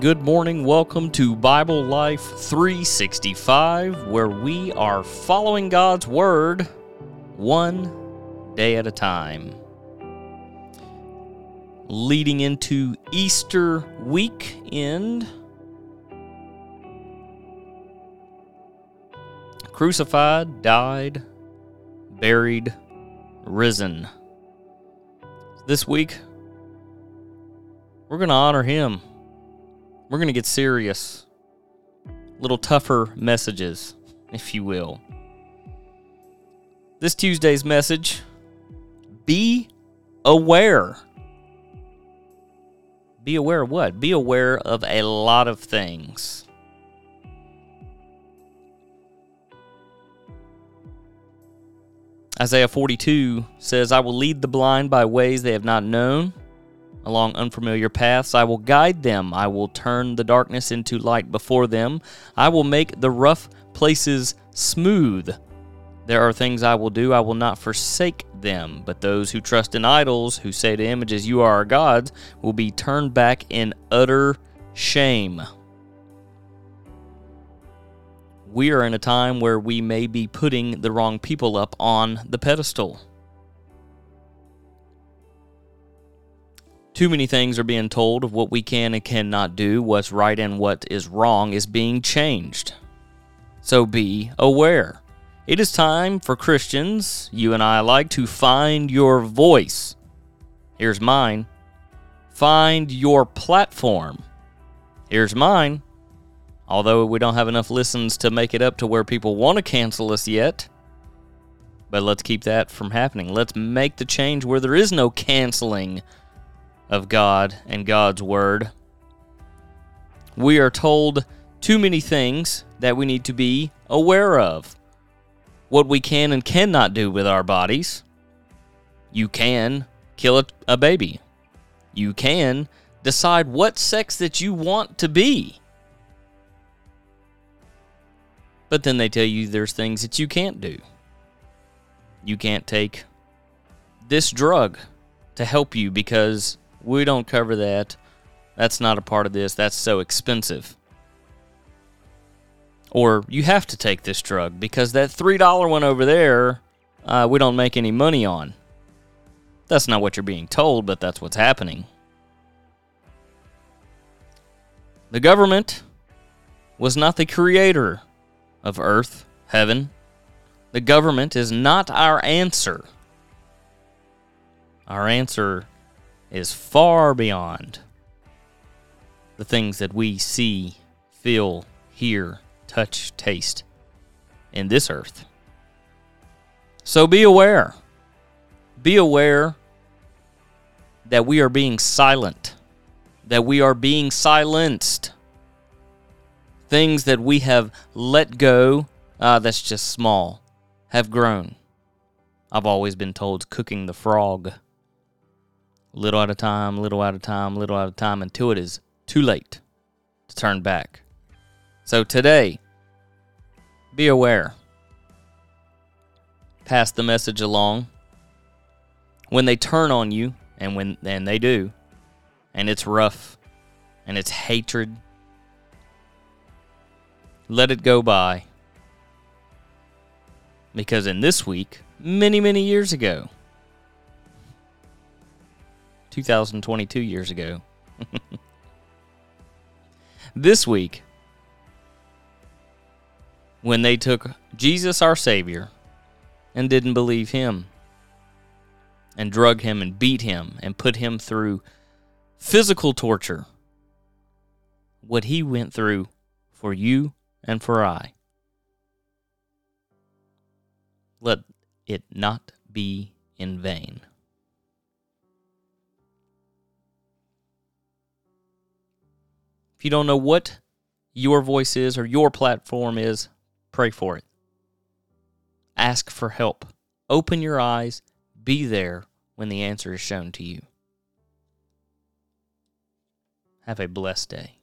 good morning. Welcome to Bible Life 365, where we are following God's Word one day at a time. Leading into Easter weekend, crucified, died, buried, risen. This week, we're going to honor him. We're going to get serious. Little tougher messages, if you will. This Tuesday's message be aware. Be aware of what? Be aware of a lot of things. Isaiah 42 says, I will lead the blind by ways they have not known along unfamiliar paths. I will guide them. I will turn the darkness into light before them. I will make the rough places smooth. There are things I will do. I will not forsake them. But those who trust in idols, who say to images, You are our gods, will be turned back in utter shame. We are in a time where we may be putting the wrong people up on the pedestal. Too many things are being told of what we can and cannot do, what's right and what is wrong is being changed. So be aware. It is time for Christians, you and I alike, to find your voice. Here's mine. Find your platform. Here's mine. Although we don't have enough listens to make it up to where people want to cancel us yet. But let's keep that from happening. Let's make the change where there is no canceling of God and God's Word. We are told too many things that we need to be aware of. What we can and cannot do with our bodies. You can kill a, a baby. You can decide what sex that you want to be. But then they tell you there's things that you can't do. You can't take this drug to help you because we don't cover that. That's not a part of this. That's so expensive. Or you have to take this drug because that $3 one over there, uh, we don't make any money on. That's not what you're being told, but that's what's happening. The government was not the creator of earth, heaven. The government is not our answer. Our answer is far beyond the things that we see, feel, hear, touch, taste in this earth. So be aware. Be aware that we are being silent, that we are being silenced. Things that we have let go, uh, that's just small, have grown. I've always been told cooking the frog little at a time, little at a time, little at a time until it is too late to turn back. So today, be aware. Pass the message along. When they turn on you, and when and they do, and it's rough, and it's hatred, let it go by. Because in this week, many, many years ago, 2022 years ago. this week, when they took Jesus, our Savior, and didn't believe him, and drug him and beat him and put him through physical torture, what he went through for you and for I. Let it not be in vain. If you don't know what your voice is or your platform is, pray for it. Ask for help. Open your eyes. Be there when the answer is shown to you. Have a blessed day.